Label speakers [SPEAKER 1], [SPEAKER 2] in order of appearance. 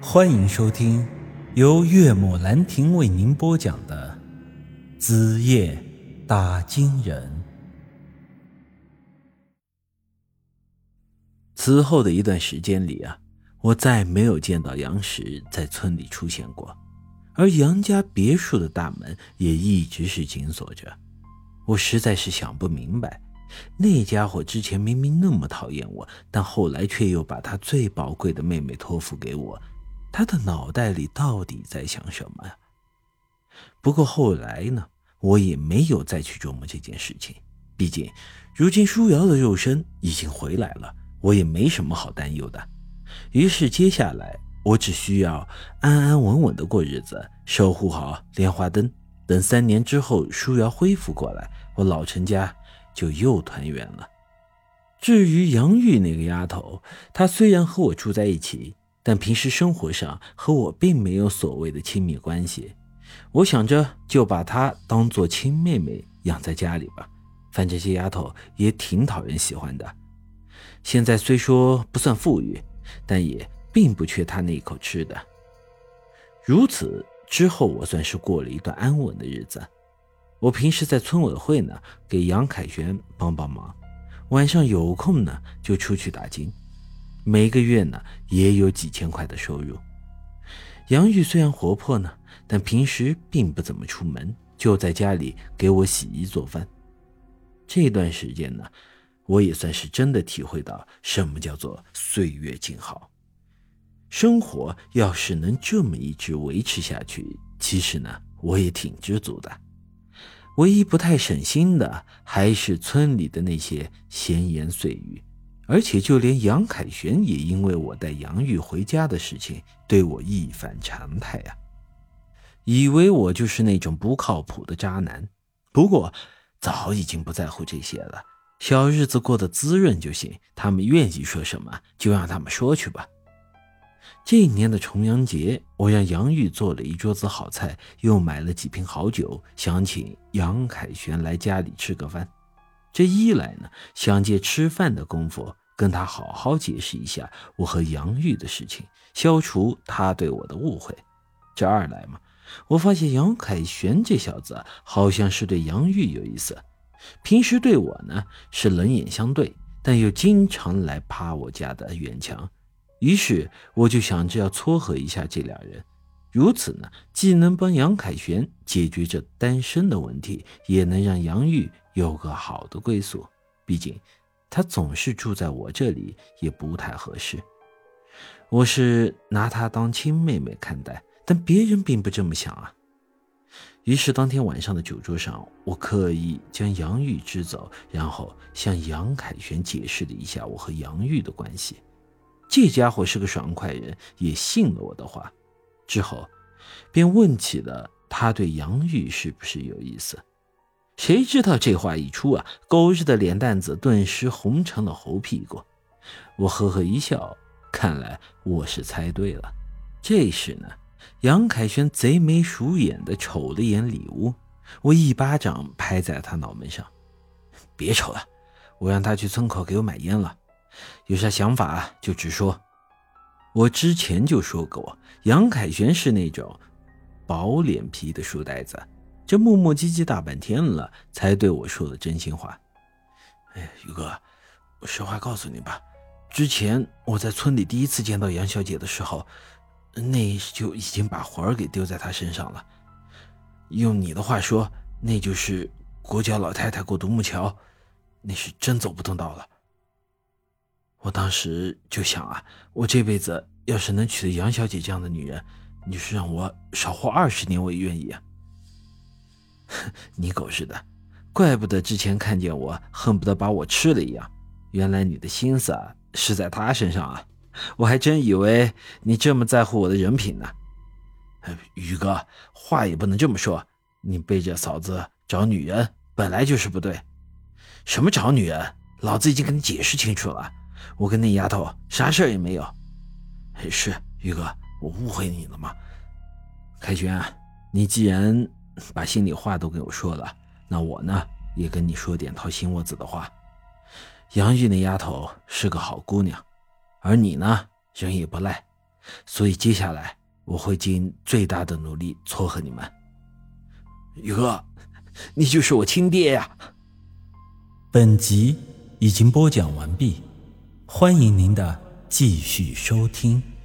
[SPEAKER 1] 欢迎收听由岳母兰亭为您播讲的《子夜打金人》。此后的一段时间里啊，我再没有见到杨石在村里出现过，而杨家别墅的大门也一直是紧锁着。我实在是想不明白，那家伙之前明明那么讨厌我，但后来却又把他最宝贵的妹妹托付给我。他的脑袋里到底在想什么呀？不过后来呢，我也没有再去琢磨这件事情。毕竟，如今舒瑶的肉身已经回来了，我也没什么好担忧的。于是，接下来我只需要安安稳稳的过日子，守护好莲花灯。等三年之后，舒瑶恢复过来，我老陈家就又团圆了。至于杨玉那个丫头，她虽然和我住在一起。但平时生活上和我并没有所谓的亲密关系，我想着就把她当做亲妹妹养在家里吧。反正这丫头也挺讨人喜欢的。现在虽说不算富裕，但也并不缺她那一口吃的。如此之后，我算是过了一段安稳的日子。我平时在村委会呢，给杨凯旋帮帮忙，晚上有空呢就出去打金。每个月呢，也有几千块的收入。杨玉虽然活泼呢，但平时并不怎么出门，就在家里给我洗衣做饭。这段时间呢，我也算是真的体会到什么叫做岁月静好。生活要是能这么一直维持下去，其实呢，我也挺知足的。唯一不太省心的，还是村里的那些闲言碎语。而且，就连杨凯旋也因为我带杨玉回家的事情，对我一反常态啊！以为我就是那种不靠谱的渣男。不过，早已经不在乎这些了，小日子过得滋润就行。他们愿意说什么，就让他们说去吧。这一年的重阳节，我让杨玉做了一桌子好菜，又买了几瓶好酒，想请杨凯旋来家里吃个饭。这一来呢，想借吃饭的功夫跟他好好解释一下我和杨玉的事情，消除他对我的误会；这二来嘛，我发现杨凯旋这小子好像是对杨玉有意思，平时对我呢是冷眼相对，但又经常来趴我家的院墙。于是我就想着要撮合一下这俩人，如此呢，既能帮杨凯旋解决这单身的问题，也能让杨玉。有个好的归宿，毕竟他总是住在我这里也不太合适。我是拿他当亲妹妹看待，但别人并不这么想啊。于是当天晚上的酒桌上，我刻意将杨玉支走，然后向杨凯旋解释了一下我和杨玉的关系。这家伙是个爽快人，也信了我的话。之后，便问起了他对杨玉是不是有意思。谁知道这话一出啊，狗日的脸蛋子顿时红成了猴屁股。我呵呵一笑，看来我是猜对了。这时呢，杨凯旋贼眉鼠眼的瞅了眼里屋，我一巴掌拍在他脑门上：“别瞅了，我让他去村口给我买烟了。有啥想法就直说。我之前就说过，杨凯旋是那种薄脸皮的书呆子。”这磨磨唧唧大半天了，才对我说了真心话。哎，宇哥，我实话告诉你吧，之前我在村里第一次见到杨小姐的时候，那就已经把魂儿给丢在她身上了。用你的话说，那就是国脚老太太过独木桥，那是真走不动道了。我当时就想啊，我这辈子要是能娶到杨小姐这样的女人，你就是让我少活二十年我也愿意啊。你狗日的，怪不得之前看见我恨不得把我吃了一样，原来你的心思啊是在她身上啊！我还真以为你这么在乎我的人品呢。宇哥，话也不能这么说，你背着嫂子找女人本来就是不对。什么找女人？老子已经跟你解释清楚了，我跟那丫头啥事儿也没有。是宇哥，我误会你了吗？凯旋，你既然……把心里话都跟我说了，那我呢也跟你说点掏心窝子的话。杨玉那丫头是个好姑娘，而你呢人也不赖，所以接下来我会尽最大的努力撮合你们。宇哥，你就是我亲爹呀！
[SPEAKER 2] 本集已经播讲完毕，欢迎您的继续收听。